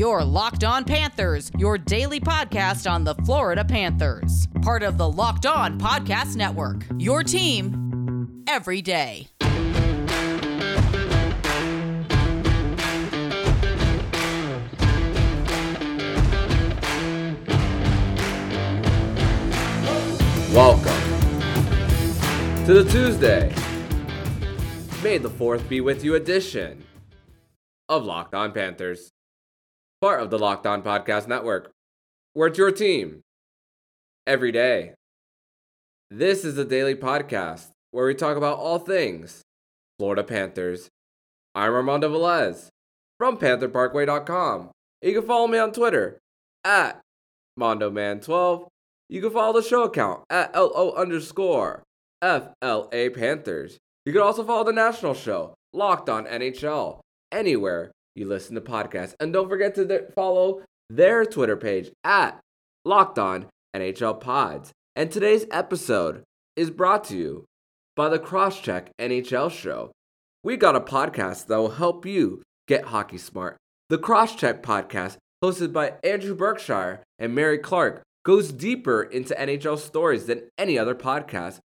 Your Locked On Panthers, your daily podcast on the Florida Panthers. Part of the Locked On Podcast Network. Your team every day. Welcome to the Tuesday, May the 4th be with you edition of Locked On Panthers, part of the Locked On Podcast Network, where it's your team every day. This is a daily podcast where we talk about all things Florida Panthers. I'm Armando Velez from PantherParkway.com. You can follow me on Twitter at MondoMan12 you can follow the show account at LO underscore FLA Panthers. You can also follow the national show, Locked On NHL, anywhere you listen to podcasts. And don't forget to th- follow their Twitter page at Locked On NHL Pods. And today's episode is brought to you by the Crosscheck NHL Show. We got a podcast that will help you get hockey smart. The Crosscheck podcast, hosted by Andrew Berkshire and Mary Clark, goes deeper into NHL stories than any other podcast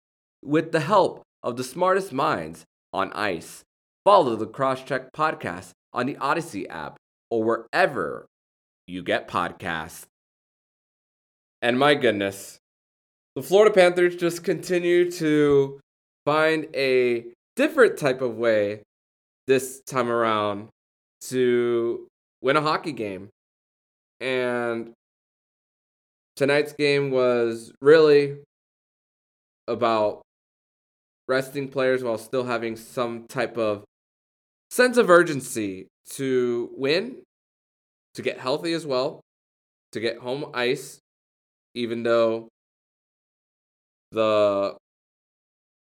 with the help of the smartest minds on ice. Follow the Crosscheck podcast on the Odyssey app or wherever you get podcasts. And my goodness, the Florida Panthers just continue to find a different type of way this time around to win a hockey game. And tonight's game was really about resting players while still having some type of sense of urgency to win, to get healthy as well, to get home ice, even though the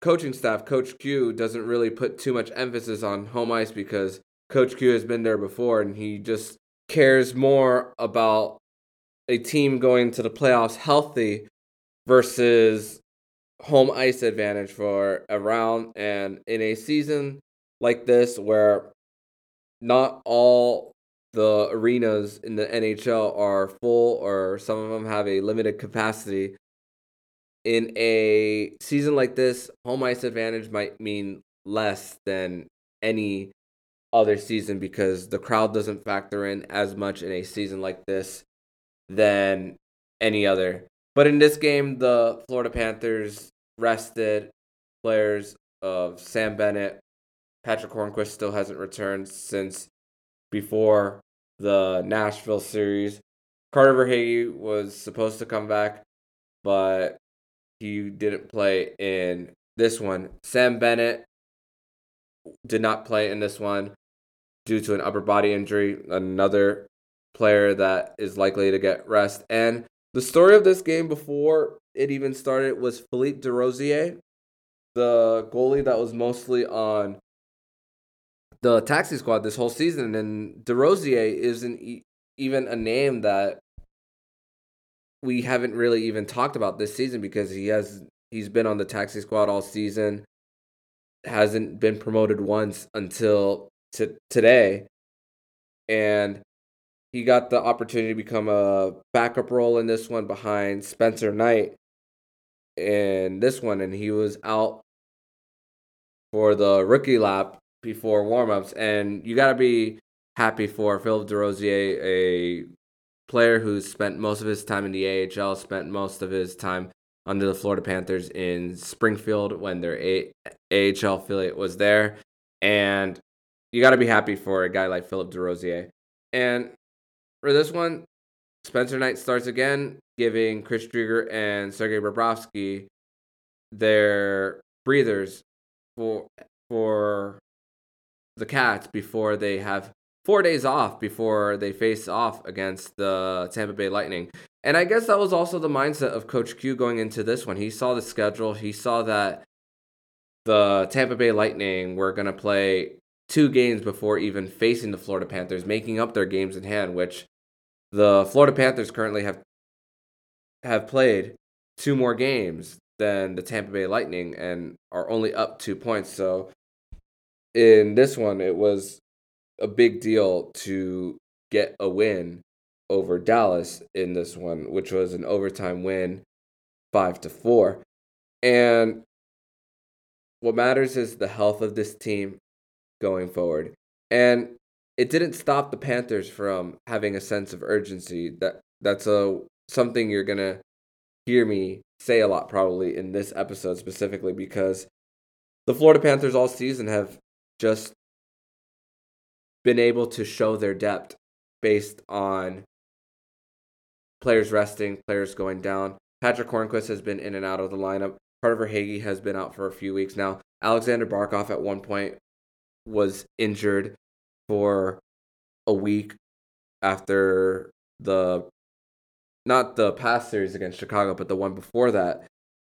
coaching staff, Coach Q, doesn't really put too much emphasis on home ice because Coach Q has been there before and he just cares more about a team going to the playoffs healthy versus home ice advantage for a round and in a season like this where not all the arenas in the NHL are full or some of them have a limited capacity in a season like this home ice advantage might mean less than any other season because the crowd doesn't factor in as much in a season like this than any other. But in this game, the Florida Panthers rested players of Sam Bennett. Patric Hornqvist still hasn't returned since before the Nashville series. Carter Verhaeghe was supposed to come back, but he didn't play in this one. Sam Bennett did not play in this one due to an upper body injury. Another player that is likely to get rest. And the story of this game before it even started was Philippe Desrosiers, the goalie that was mostly on the taxi squad this whole season. And Desrosiers isn't e- even a name that we haven't really even talked about this season because he has he's been on the taxi squad all season hasn't been promoted once until t- today and he got the opportunity to become a backup role in this one behind Spencer Knight in this one, and he was out for the rookie lap before warmups. And you got to be happy for Philip Desrosiers, a player who's spent most of his time in the AHL, spent most of his time under the Florida Panthers in Springfield when their a- AHL affiliate was there. And you got to be happy for a guy like Philip Desrosiers. And for this one, Spencer Knight starts again, giving Chris Driedger and Sergei Bobrovsky their breathers for for the Cats before they have four days off before they face off against the Tampa Bay Lightning. And I guess that was also the mindset of Coach Q going into this one. He saw the schedule. He saw that the Tampa Bay Lightning were going to play two games before even facing the Florida Panthers, making up their games in hand, which the Florida Panthers currently have have played two more games than the Tampa Bay Lightning and are only up two points. So in this one, it was a big deal to get a win over Dallas in this one, which was an overtime win, five to four. And what matters is the health of this team going forward. And it didn't stop the Panthers from having a sense of urgency. That that's a something you're gonna hear me say a lot probably in this episode specifically because the Florida Panthers all season have just been able to show their depth based on players resting, players going down. Patric Hornqvist has been in and out of the lineup. Carter Verhaeghe has been out for a few weeks now. Alexander Barkov at one point was injured for a week after the not the past series against Chicago, but the one before that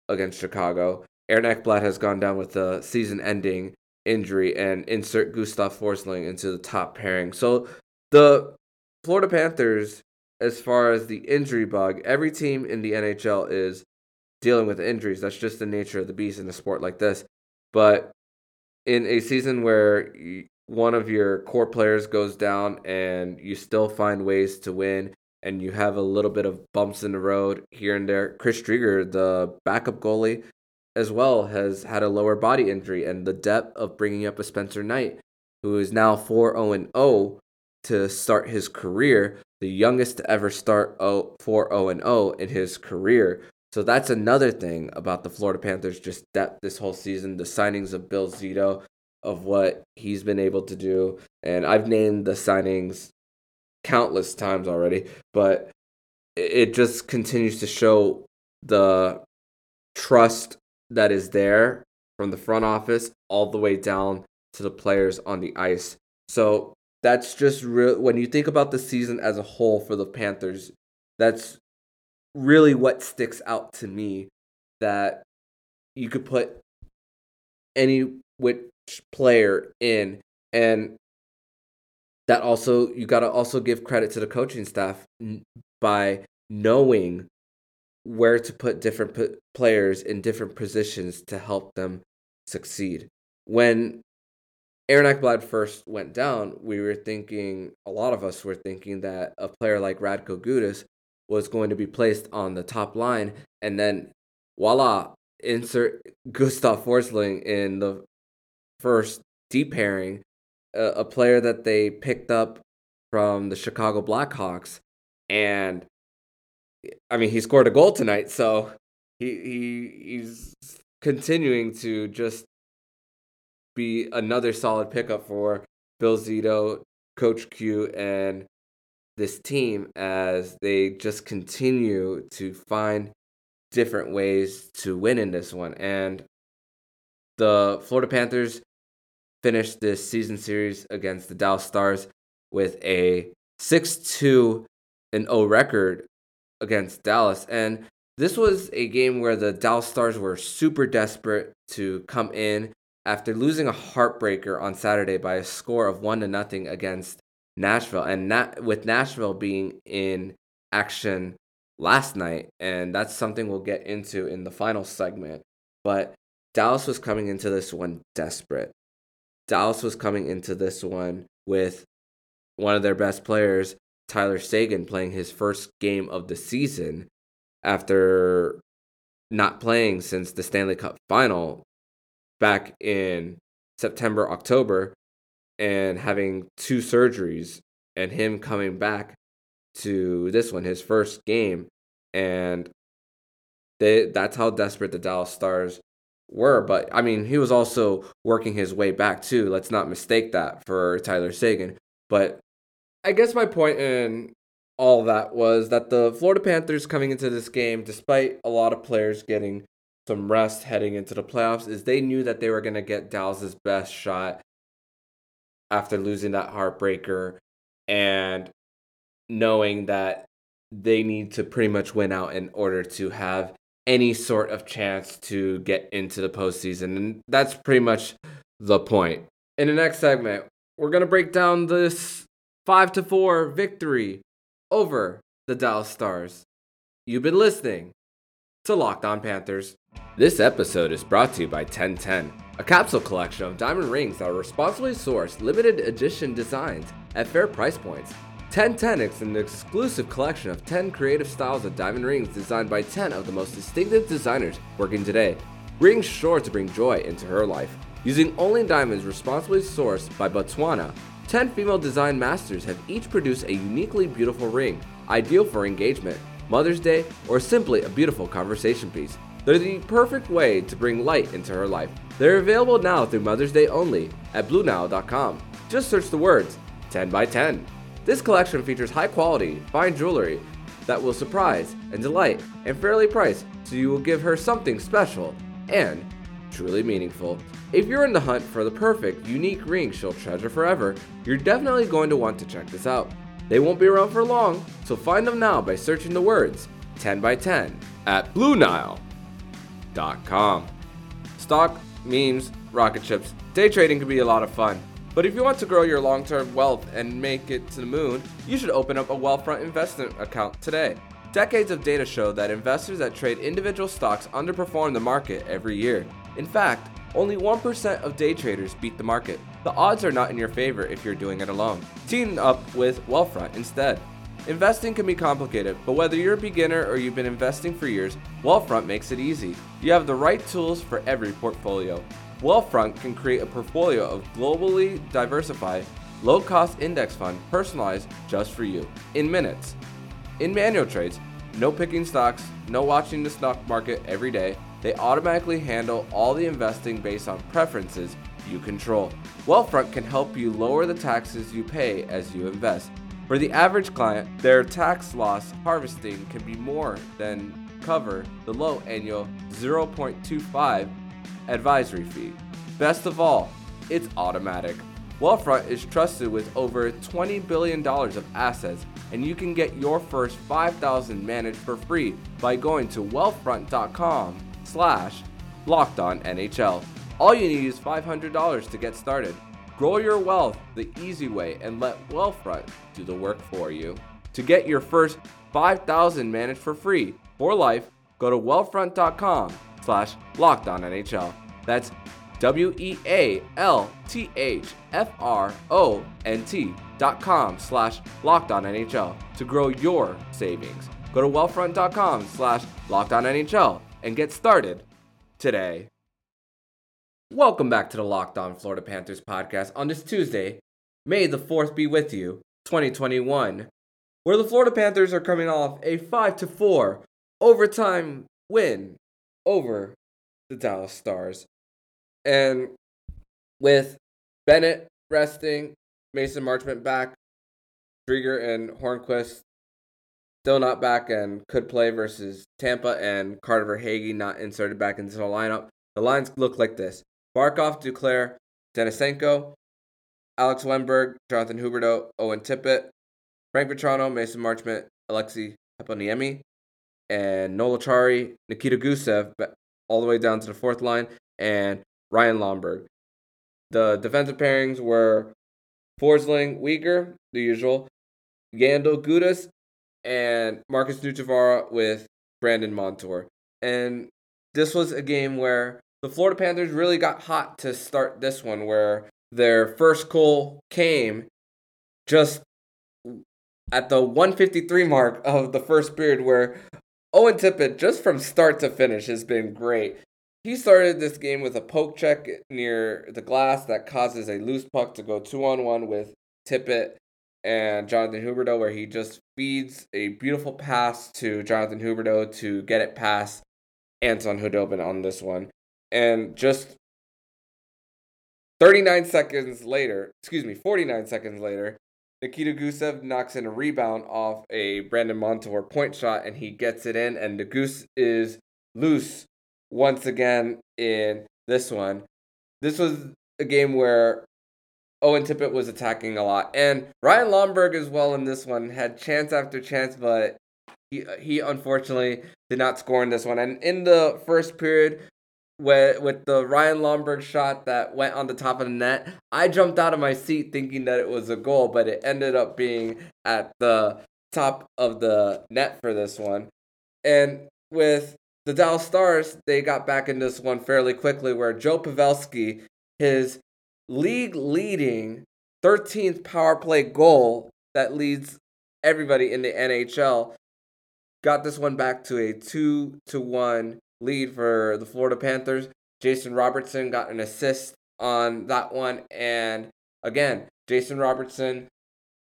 against Chicago. Aaron Ekblad has gone down with a season-ending injury, and insert Gustav Forsling into the top pairing. So the Florida Panthers, as far as the injury bug, every team in the NHL is dealing with injuries. That's just the nature of the beast in a sport like this. But in a season where one of your core players goes down and you still find ways to win and you have a little bit of bumps in the road here and there. Chris Driedger, the backup goalie, as well, has had a lower body injury, and the depth of bringing up a Spencer Knight, who is now 4 0 0 to start his career, the youngest to ever start 4 0 0 in his career. So that's another thing about the Florida Panthers, just depth this whole season. The signings of Bill Zito, of what he's been able to do. And I've named the signings countless times already, but it just continues to show the trust that is there from the front office all the way down to the players on the ice. So that's just real. When you think about the season as a whole for the Panthers, that's really what sticks out to me. That you could put any which player in, and that also you got to also give credit to the coaching staff by knowing where to put different p- players in different positions to help them succeed. When Aaron Ekblad first went down, we were thinking, a lot of us were thinking that a player like Radko Gudas was going to be placed on the top line, and then voila, insert Gustav Forsling in the first deep pairing a, a player that they picked up from the Chicago Blackhawks, and I mean he scored a goal tonight, so he he he's continuing to just be another solid pickup for Bill Zito, Coach Q, and this team as they just continue to find different ways to win in this one. And the Florida Panthers finished this season series against the Dallas Stars with a 6 2 and 0 record against Dallas. And this was a game where the Dallas Stars were super desperate to come in after losing a heartbreaker on Saturday by a score of 1 to nothing against Nashville. And not, with Nashville being in action last night, and that's something we'll get into in the final segment. But Dallas was coming into this one desperate. Dallas was coming into this one with one of their best players, Tyler Seguin playing his first game of the season after not playing since the Stanley Cup final back in September, October, and having two surgeries, and him coming back to this one, his first game. And they, that's how desperate the Dallas Stars were. But I mean, he was also working his way back too. Let's not mistake that for Tyler Seguin. But I guess my point in all that was that the Florida Panthers coming into this game, despite a lot of players getting some rest heading into the playoffs, is they knew that they were going to get Dallas's best shot after losing that heartbreaker and knowing that they need to pretty much win out in order to have any sort of chance to get into the postseason. And that's pretty much the point. In the next segment, we're going to break down this 5 to 4 victory over the Dallas Stars. You've been listening to Locked On Panthers. This episode is brought to you by 1010, a capsule collection of diamond rings that are responsibly sourced, limited edition designs at fair price points. 1010 is an exclusive collection of 10 creative styles of diamond rings designed by 10 of the most distinctive designers working today. Rings sure to bring joy into her life. Using only diamonds responsibly sourced by Botswana, 10 female design masters have each produced a uniquely beautiful ring, ideal for engagement, Mother's Day, or simply a beautiful conversation piece. They're the perfect way to bring light into her life. They're available now through Mother's Day only at BlueNile.com. Just search the words 10 by 10. This collection features high quality, fine jewelry that will surprise and delight and fairly priced so you will give her something special and truly meaningful. If you're in the hunt for the perfect, unique ring she'll treasure forever, you're definitely going to want to check this out. They won't be around for long, so find them now by searching the words 10 by 10 at BlueNile.com. Stock, memes, rocket ships, day trading can be a lot of fun. But if you want to grow your long term wealth and make it to the moon, you should open up a Wealthfront investment account today. Decades of data show that investors that trade individual stocks underperform the market every year. In fact, only 1% of day traders beat the market. The odds are not in your favor if you're doing it alone. Team up with Wealthfront instead. Investing can be complicated, but whether you're a beginner or you've been investing for years, Wealthfront makes it easy. You have the right tools for every portfolio. Wealthfront can create a portfolio of globally diversified, low cost index fund personalized just for you in minutes. In manual trades, no picking stocks, no watching the stock market every day, they automatically handle all the investing based on preferences you control. Wealthfront can help you lower the taxes you pay as you invest. For the average client, their tax loss harvesting can be more than cover the low annual 0.25 advisory fee. Best of all, it's automatic. Wealthfront is trusted with over $20 billion of assets, and you can get your first 5000 managed for free by going to wealthfront.com slash locked on NHL. All you need is $500 to get started. Grow your wealth the easy way and let Wealthfront do the work for you. To get your first 5000 managed for free for life, go to wealthfront.com slash locked on NHL. That's W E A L T H F R O N T dot com slash NHL to grow your savings. Go to wealthfront.com slash locked on NHL and get started today. Welcome back to the Locked On Florida Panthers podcast on this Tuesday, May the 4th be with you, 2021, where the Florida Panthers are coming off a 5 to 4 overtime win over the Dallas Stars. And with Bennett resting, Mason Marchment back, Driedger and Hornqvist still not back and could play versus Tampa, and Carter Verhaeghe not inserted back into the lineup. The lines look like this Barkov, Duclair, Denisenko, Alex Wennberg, Jonathan Huberdeau, Owen Tippett, Frank Vatrano, Mason Marchment, Aleksi Heponiemi, and Noel Acciari, Nikita Gusev, all the way down to the fourth line, and Ryan Lomberg. The defensive pairings were Forsling, Weegar, the usual, Yandle, Gudas, and Markus Nutivaara with Brandon Montour. And this was a game where the Florida Panthers really got hot to start this one, where their first goal came just at the 153 mark of the first period, where Owen Tippett, just from start to finish, has been great. He started this game with a poke check near the glass that causes a loose puck to go two on one with Tippett and Jonathan Huberdeau, where he just feeds a beautiful pass to Jonathan Huberdeau to get it past Anton Khudobin on this one. And just 39 seconds later, excuse me, 49 seconds later, Nikita Gusev knocks in a rebound off a Brandon Montour point shot and he gets it in, and the Goose is loose once again in this one. This was a game where Owen Tippett was attacking a lot, and Ryan Lomberg as well in this one had chance after chance, but he he unfortunately did not score in this one. And in the first period, with with the Ryan Lomberg shot that went on the top of the net, I jumped out of my seat thinking that it was a goal, but it ended up being at the top of the net for this one. And with the Dallas Stars, they got back in this one fairly quickly where Joe Pavelski, his league leading 13th power play goal that leads everybody in the NHL, got this one back to a two to one lead for the Florida Panthers. Jason Robertson got an assist on that one. And again, Jason Robertson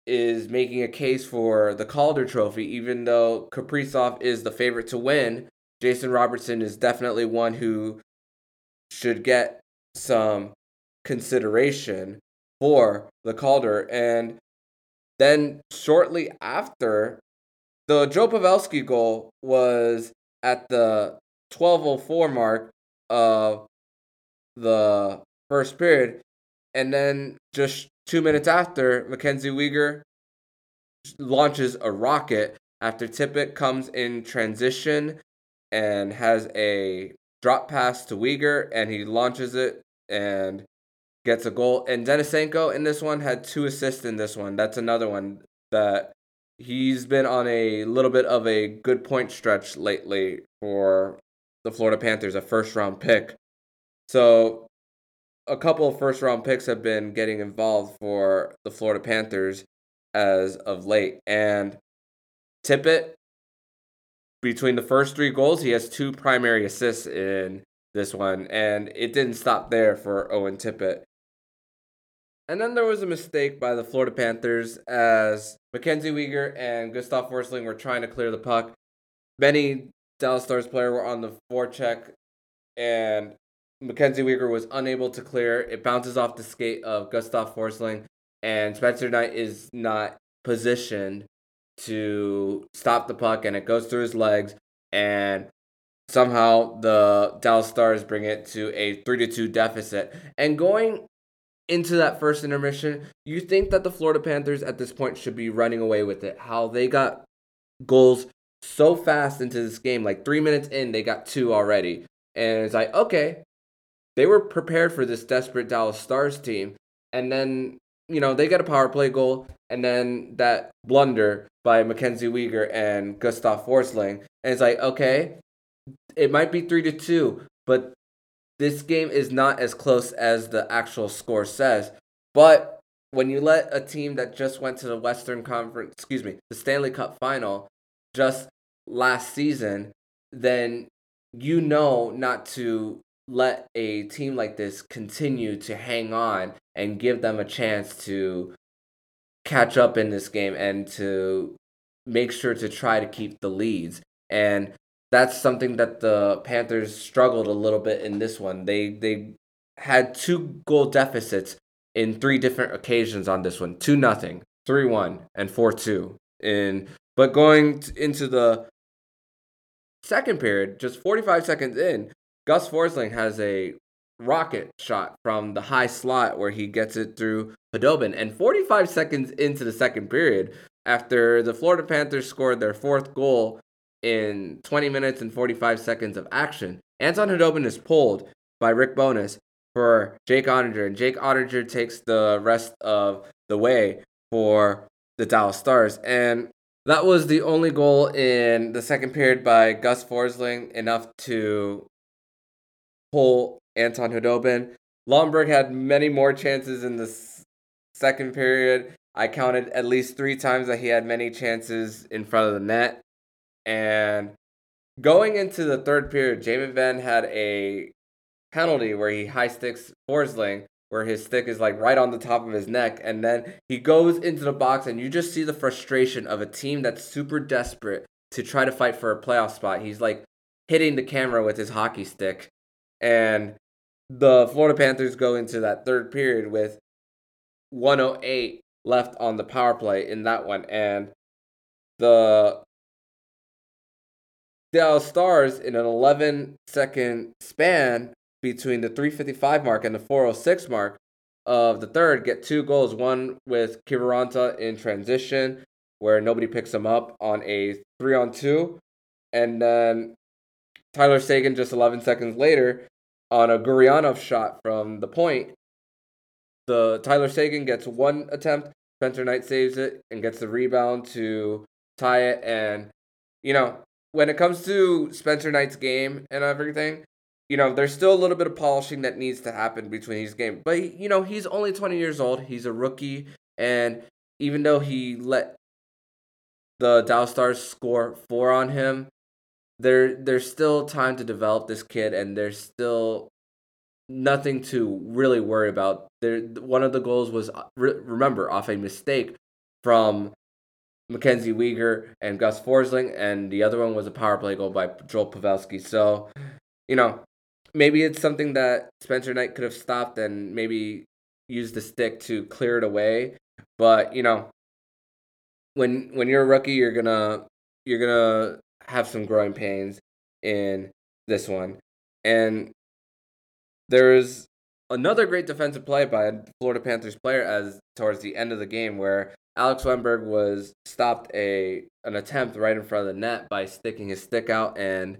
is making a case for the Calder Trophy, even though Kaprizov is the favorite to win. Jason Robertson is definitely one who should get some consideration for the Calder. And then shortly after, the Joe Pavelski goal was at the 1204 mark of the first period. And then just two minutes after, Mackenzie Weegar launches a rocket after Tippett comes in transition and has a drop pass to Weegar and he launches it and gets a goal. And Denisenko in this one had two assists in this one. That's another one that he's been on a little bit of a good point stretch lately for the Florida Panthers, a first round pick. So a couple of first round picks have been getting involved for the Florida Panthers as of late. And Tippett, between the first three goals, he has two primary assists in this one. And it didn't stop there for Owen Tippett. And then there was a mistake by the Florida Panthers as Mackenzie Weegar and Gustav Forsling were trying to clear the puck. Many Dallas Stars players were on the forecheck, and Mackenzie Weegar was unable to clear. It bounces off the skate of Gustav Forsling, and Spencer Knight is not positioned to stop the puck, and it goes through his legs, and somehow the Dallas Stars bring it to a three to two deficit. And going into that first intermission, you think that the Florida Panthers at this point should be running away with it. How they got goals so fast into this game, like three minutes in, they got two already. And it's like, okay, they were prepared for this desperate Dallas Stars team. And then, you know, they get a power play goal, and then that blunder by Mackenzie Weegar and Gustav Forsling. And it's like, okay, it might be three to two, but this game is not as close as the actual score says. But when you let a team that just went to the Western Conference, excuse me, the Stanley Cup final just last season, then you know not to let a team like this continue to hang on and give them a chance to catch up in this game and to make sure to try to keep the leads. And that's something that the Panthers struggled a little bit in this one. They they had two goal deficits in three different occasions on this one. 2 nothing, 3-1 and 4-2. In but going into the second period, just 45 seconds in, Gus Forsling has a rocket shot from the high slot where he gets it through Khudobin. And 45 seconds into the second period, after the Florida Panthers scored their fourth goal in 20 minutes and 45 seconds of action, Anton Khudobin is pulled by Rick Bowness for Jake Oettinger, and Jake Oettinger takes the rest of the way for the Dallas Stars. And that was the only goal in the second period by Gus Forsling, enough to pull Anton Khudobin. Lomberg had many more chances in the second period. I counted at least three times that he had many chances in front of the net. And going into the third period, Jamie Benn had a penalty where he high sticks Forsling, where his stick is like right on the top of his neck. And then he goes into the box, and you just see the frustration of a team that's super desperate to try to fight for a playoff spot. He's like hitting the camera with his hockey stick. And the Florida Panthers go into that third period with 108 left on the power play in that one. And the Dallas Stars, in an 11 second span between the 355 mark and the 406 mark of the third, get two goals. One with Kiviranta in transition, where nobody picks him up on a three on two. And then Tyler Seguin just 11 seconds later, on a Gurianov shot from the point. The Tyler Seguin gets one attempt. Spencer Knight saves it and gets the rebound to tie it. And you know, when it comes to Spencer Knight's game and everything, you know, there's still a little bit of polishing that needs to happen between his game. But you know, he's only 20 years old. He's a rookie, and even though he let the Dallas Stars score four on him, there there's still time to develop this kid, and there's still nothing to really worry about. There, one of the goals was uh, remember off a mistake from Mackenzie Weegar and Gus Forsling, and the other one was a power play goal by Joel Pavelski. So, you know, maybe it's something that Spencer Knight could have stopped and maybe used the stick to clear it away. But you know, when when you're a rookie, you're gonna you're gonna have some growing pains in this one, and there's another great defensive play by a Florida Panthers player as towards the end of the game where Alex Wennberg was stopped a an attempt right in front of the net by sticking his stick out and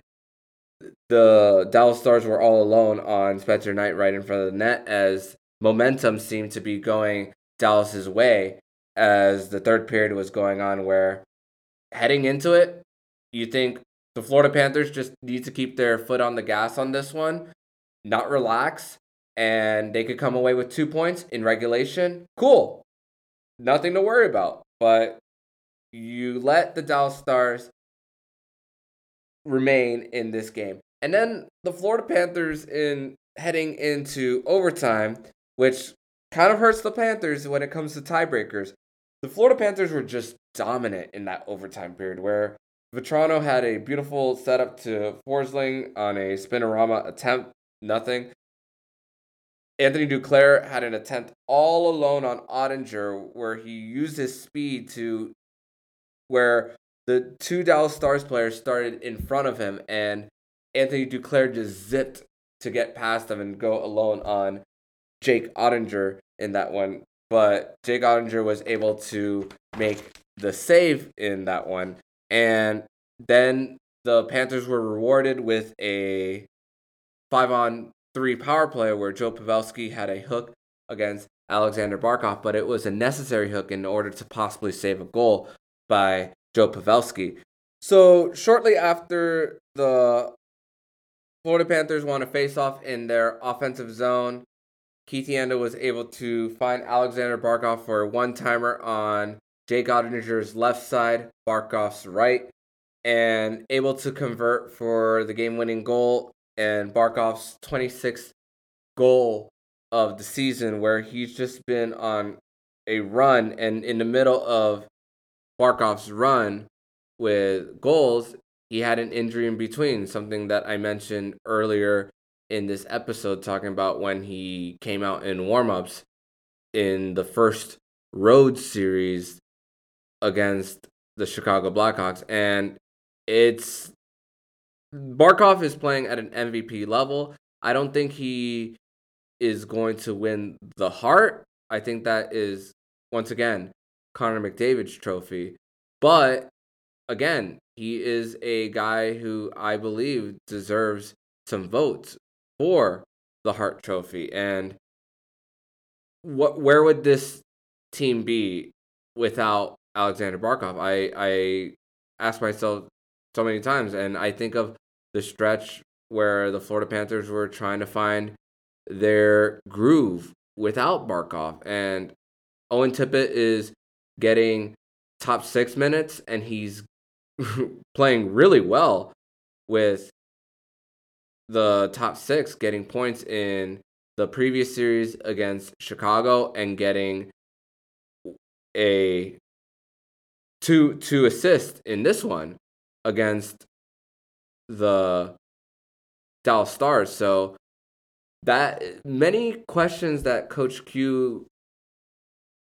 the Dallas Stars were all alone on Spencer Knight right in front of the net as momentum seemed to be going Dallas's way as the third period was going on where heading into it you think the Florida Panthers just need to keep their foot on the gas on this one not relax, and they could come away with two points in regulation, cool. Nothing to worry about. But you let the Dallas Stars remain in this game. And then the Florida Panthers in heading into overtime, which kind of hurts the Panthers when it comes to tiebreakers. The Florida Panthers were just dominant in that overtime period where Vatrano had a beautiful setup to Forsling on a spinorama attempt nothing. Anthony Duclair had an attempt all alone on Oettinger where he used his speed to where the two Dallas Stars players started in front of him and Anthony Duclair just zipped to get past them and go alone on Jake Oettinger in that one. But Jake Oettinger was able to make the save in that one. And then the Panthers were rewarded with a five on three power play where Joe Pavelski had a hook against Alexander Barkov, but it was a necessary hook in order to possibly save a goal by Joe Pavelski. So shortly after the Florida Panthers won a face-off in their offensive zone, Keith was able to find Alexander Barkov for a one-timer on Jake Oettinger's left side, Barkov's right, and able to convert for the game-winning goal and Barkov's 26th goal of the season, where he's just been on a run, and in the middle of Barkov's run with goals, he had an injury in between, something that I mentioned earlier in this episode, talking about when he came out in warmups in the first road series against the Chicago Blackhawks. And it's Barkov is playing at an MVP level. I don't think he is going to win the Hart. I think that is once again Connor McDavid's trophy. But again, he is a guy who I believe deserves some votes for the Hart Trophy. And what where would this team be without Alexander Barkov? I I ask myself so many times, and I think of the stretch where the Florida Panthers were trying to find their groove without Barkov. And Owen Tippett is getting top six minutes, and he's playing really well with the top six, getting points in the previous series against Chicago and getting a two two assists in this one against the Dallas Stars. So that many questions that Coach Q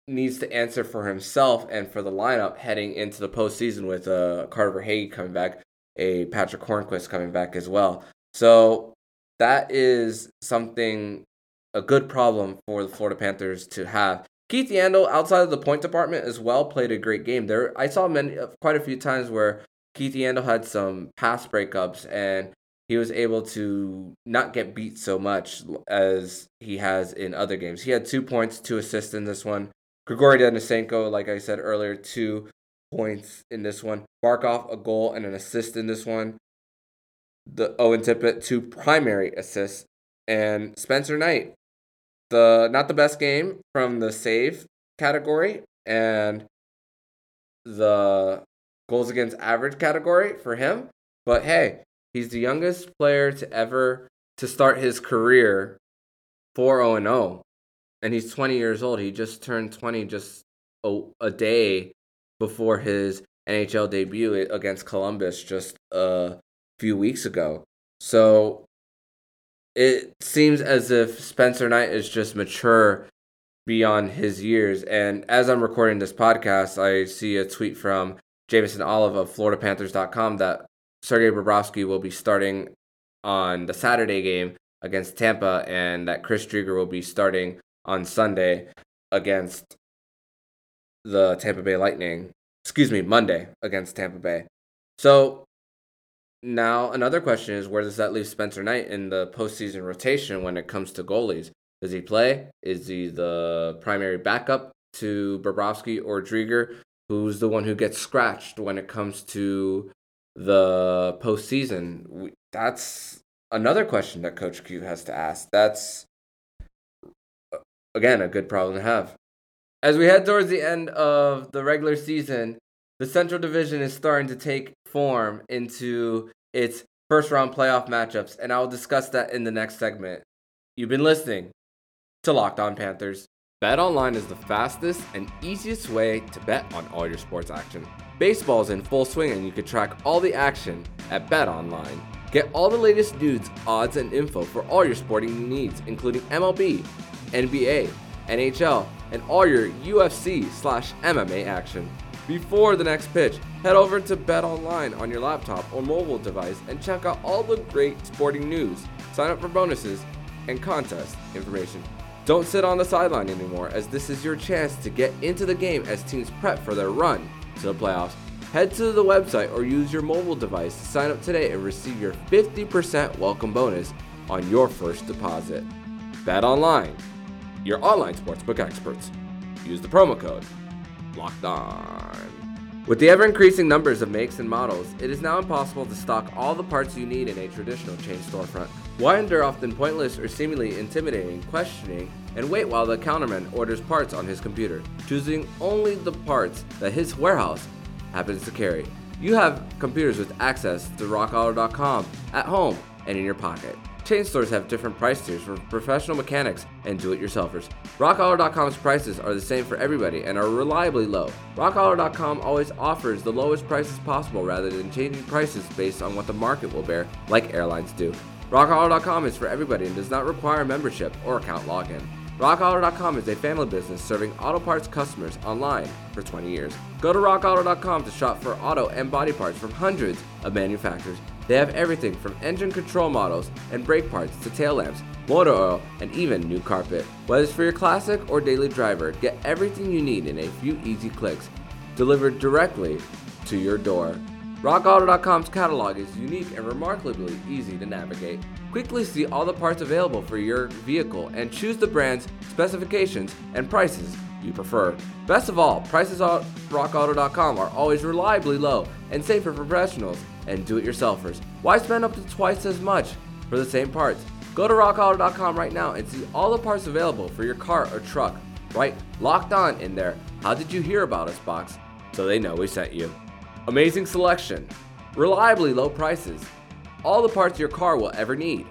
needs to answer for himself and for the lineup heading into the postseason with uh, Carter Verhaeghe coming back, a Patric Hornqvist coming back as well. So that is something a good problem for the Florida Panthers to have. Keith Yandle, outside of the point department as well, played a great game. There, I saw many, quite a few times where Keith Yandle had some pass breakups and he was able to not get beat so much as he has in other games. He had two points, two assists in this one. Grigory Denisenko, like I said earlier, two points in this one. Barkov, a goal and an assist in this one. The Owen Tippett, two primary assists. And Spencer Knight, the not the best game from the save category, and the goals against average category for him. But hey, he's the youngest player to ever to start his career 4 0 0. And he's 20 years old. He just turned 20 just a, a day before his NHL debut against Columbus just a few weeks ago. So it seems as if Spencer Knight is just mature beyond his years. And as I'm recording this podcast, I see a tweet from Jameson Olive of FloridaPanthers.com that Sergei Bobrovsky will be starting on the Saturday game against Tampa, and that Chris Driedger will be starting on Sunday against the Tampa Bay Lightning. Excuse me, Monday against Tampa Bay. So now another question is where does that leave Spencer Knight in the postseason rotation when it comes to goalies? Does he play? Is he the primary backup to Bobrovsky or Driedger? Who's the one who gets scratched when it comes to the postseason? That's another question that Coach Q has to ask. That's uh, again a good problem to have. As we head towards the end of the regular season, the Central Division is starting to take form into its first round playoff matchups, and I will discuss that in the next segment. You've been listening to Locked On Panthers. Bet online is the fastest and easiest way to bet on all your sports action. Baseball is in full swing, and you can track all the action at BetOnline. Get all the latest news, odds, and info for all your sporting needs, including MLB, NBA, NHL, and all your UFC slash MMA action. Before the next pitch, head over to BetOnline on your laptop or mobile device and check out all the great sporting news. Sign up for bonuses and contest information. Don't sit on the sideline anymore, as this is your chance to get into the game as teams prep for their run to the playoffs. Head to the website or use your mobile device to sign up today and receive your 50% welcome bonus on your first deposit. Bet online, your online sportsbook experts. Use the promo code Locked On. With the ever increasing numbers of makes and models, it is now impossible to stock all the parts you need in a traditional chain storefront. Why endure often pointless or seemingly intimidating questioning and wait while the counterman orders parts on his computer, choosing only the parts that his warehouse happens to carry? You have computers with access to rockauto.com at home and in your pocket. Chain stores have different price tiers for professional mechanics and do-it-yourselfers. RockAuto.com's prices are the same for everybody and are reliably low. RockAuto.com always offers the lowest prices possible rather than changing prices based on what the market will bear, like airlines do. RockAuto.com is for everybody and does not require membership or account login. RockAuto.com is a family business serving auto parts customers online for 20 years. Go to RockAuto.com to shop for auto and body parts from hundreds of manufacturers. They have everything from engine control models and brake parts to tail lamps, motor oil, and even new carpet. Whether it's for your classic or daily driver, get everything you need in a few easy clicks, delivered directly to your door. RockAuto.com's catalog is unique and remarkably easy to navigate. Quickly see all the parts available for your vehicle and choose the brands, specifications, and prices you prefer. Best of all, prices on rockauto.com are always reliably low and safe for professionals and do-it-yourselfers. Why spend up to twice as much for the same parts? Go to rockauto.com right now and see all the parts available for your car or truck. Right, locked on in there. How did you hear about us box? So they know we sent you. Amazing selection, reliably low prices, all the parts your car will ever need.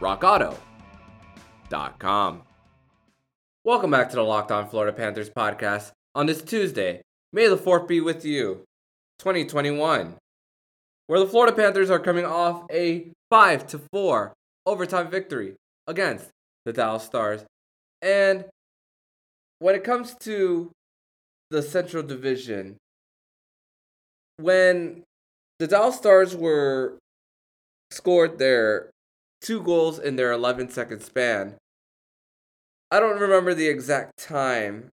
RockAuto.com. Welcome back to the Locked On Florida Panthers podcast on this Tuesday. May the 4th be with you, 2021, where the Florida Panthers are coming off a 5 to 4 overtime victory against the Dallas Stars. And when it comes to the Central Division, when the Dallas Stars were scored their two goals in their 11 second span, I don't remember the exact time.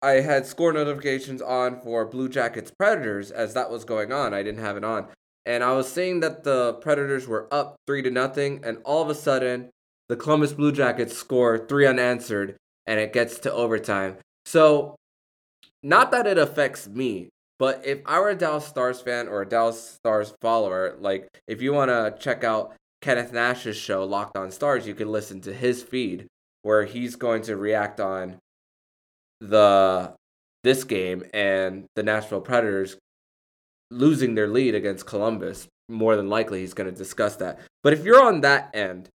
I had score notifications on for Blue Jackets Predators as that was going on. I didn't have it on. And I was seeing that the Predators were up 3 to nothing and all of a sudden the Columbus Blue Jackets score 3 unanswered and it gets to overtime. So not that it affects me, but if I were a Dallas Stars fan or a Dallas Stars follower, like if you want to check out Kenneth Nash's show, Locked On Stars, you can listen to his feed where he's going to react on the this game and the Nashville Predators losing their lead against Columbus. More than likely, he's going to discuss that. But if you're on that end,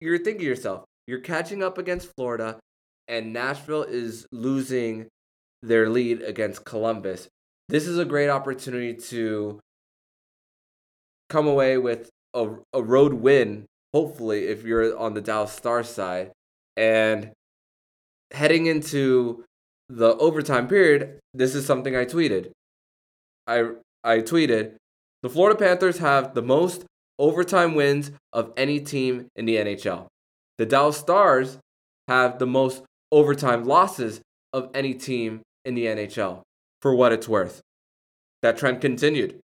you're thinking yourself, you're catching up against Florida, and Nashville is losing their lead against Columbus. This is a great opportunity to come away with a, a road win, hopefully, if you're on the Dallas Stars side. And heading into the overtime period, this is something I tweeted. I I tweeted, the Florida Panthers have the most overtime wins of any team in the NHL. The Dallas Stars have the most overtime losses of any team in the NHL. For what it's worth, that trend continued.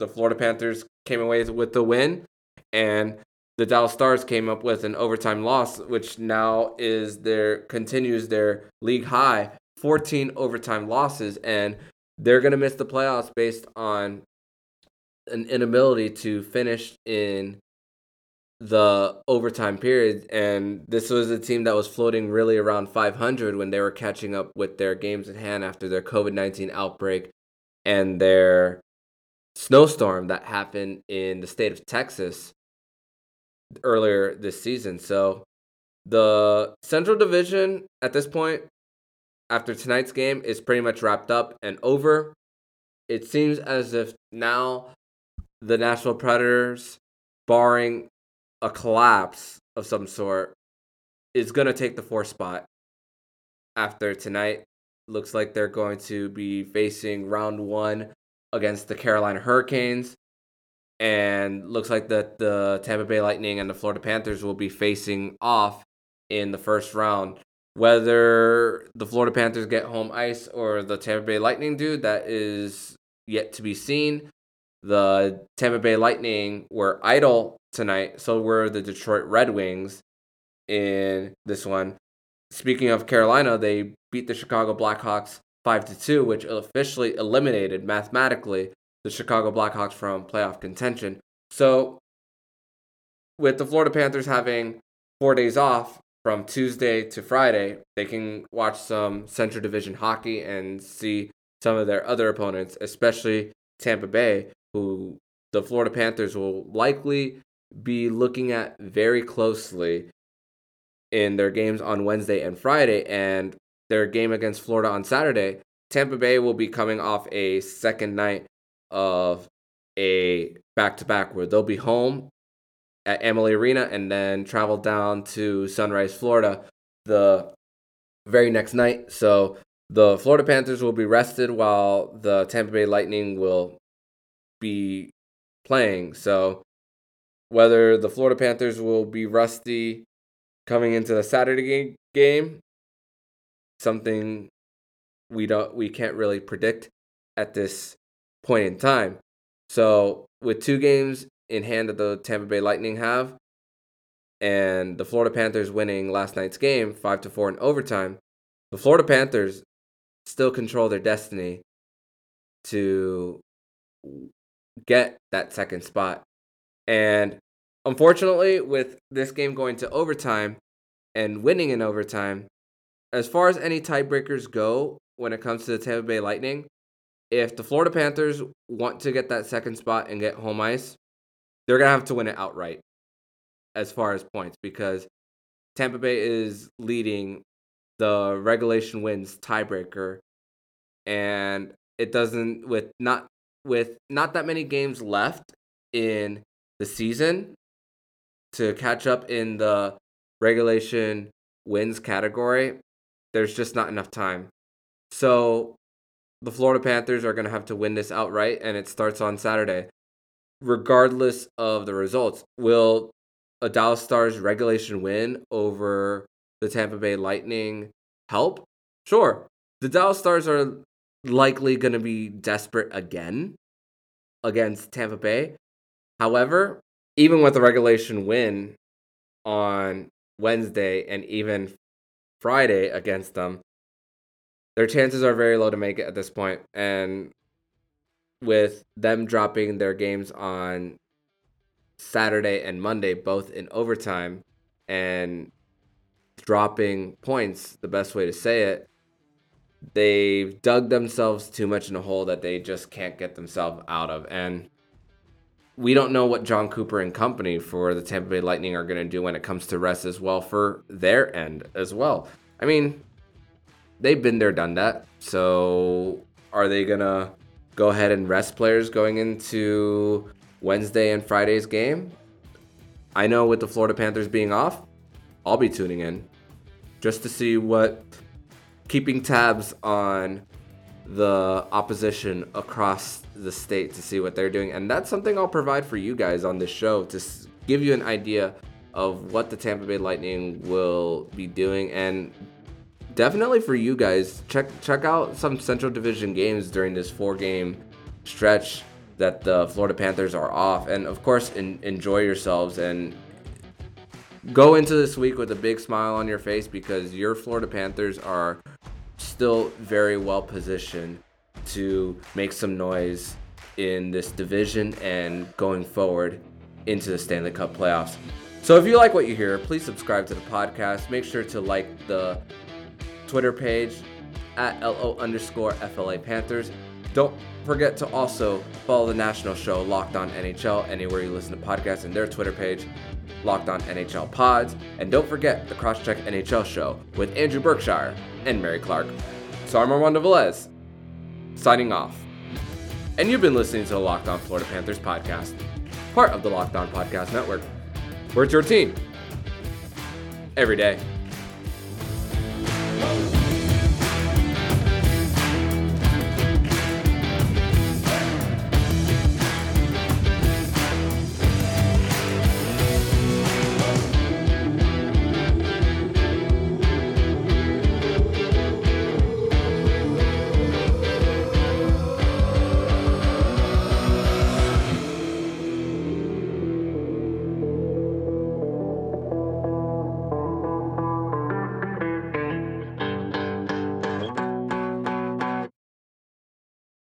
The Florida Panthers came away with the win, and the Dallas Stars came up with an overtime loss, which now is their continues their league high 14 overtime losses, and they're gonna miss the playoffs based on an inability to finish in the overtime period. And this was a team that was floating really around 500 when they were catching up with their games at hand after their COVID 19 outbreak and their snowstorm that happened in the state of Texas earlier this season. So the Central Division at this point, after tonight's game, is pretty much wrapped up and over. It seems as if now the Nashville Predators, barring a collapse of some sort, is going to take the fourth spot after tonight. Looks like they're going to be facing round one against the Carolina Hurricanes and looks like that the Tampa Bay Lightning and the Florida Panthers will be facing off in the first round. Whether the Florida Panthers get home ice or the Tampa Bay Lightning do, that is yet to be seen. The Tampa Bay Lightning were idle tonight, so were the Detroit Red Wings in this one. Speaking of Carolina, they beat the Chicago Blackhawks 5 to 2, which officially eliminated mathematically the Chicago Blackhawks from playoff contention. So, with the Florida Panthers having four days off from Tuesday to Friday, they can watch some Central Division hockey and see some of their other opponents, especially Tampa Bay, who the Florida Panthers will likely be looking at very closely in their games on Wednesday and Friday. And their game against Florida on Saturday, Tampa Bay will be coming off a second night of a back to back where they'll be home at Amalie Arena and then travel down to Sunrise, Florida the very next night. So the Florida Panthers will be rested while the Tampa Bay Lightning will be playing. So whether the Florida Panthers will be rusty coming into the Saturday game, something we don't we can't really predict at this point in time. So with two games in hand that the Tampa Bay Lightning have, and the Florida Panthers winning last night's game five to four in overtime, the Florida Panthers still control their destiny to get that second spot. And unfortunately, with this game going to overtime and winning in overtime, as far as any tiebreakers go when it comes to the Tampa Bay Lightning, if the Florida Panthers want to get that second spot and get home ice, they're to have to win it outright as far as points because Tampa Bay is leading the regulation wins tiebreaker and it doesn't with not with not that many games left in the season to catch up in the regulation wins category there's just not enough time so the Florida Panthers are going to have to win this outright, and it starts on Saturday. Regardless of the results, will a Dallas Stars regulation win over the Tampa Bay Lightning help? Sure. The Dallas Stars are likely going to be desperate again against Tampa Bay. However, even with the regulation win on Wednesday and even Friday against them, their chances are very low to make it at this point. And with them dropping their games on Saturday and Monday, both in overtime, and dropping points, the best way to say it, they've dug themselves too much in a hole that they just can't get themselves out of. And we don't know what Jon Cooper and company for the Tampa Bay Lightning are going to do when it comes to rest as well for their end as well. I mean, they've been there, done that. So are they going to go ahead and rest players going into Wednesday and Friday's game? I know with the Florida Panthers being off, I'll be tuning in just to see what keeping tabs on the opposition across the state to see what they're doing. And that's something I'll provide for you guys on this show to give you an idea of what the Tampa Bay Lightning will be doing and definitely for you guys check check out some Central Division games during this four game stretch that the Florida Panthers are off and of course in, enjoy yourselves and go into this week with a big smile on your face because your Florida Panthers are still very well positioned to make some noise in this division and going forward into the Stanley Cup playoffs. So if you like what you hear, please subscribe to the podcast. Make sure to like the Twitter page at LO underscore FLA Panthers. Don't forget to also follow the national show Locked On NHL anywhere you listen to podcasts and their Twitter page, Locked On NHL Pods. And don't forget the Crosscheck NHL show with Andrew Berkshire and Mary Clark. So I'm Armando Velez, signing off. And you've been listening to the Locked On Florida Panthers podcast, part of the Locked On Podcast Network. We're your team every day. Bye.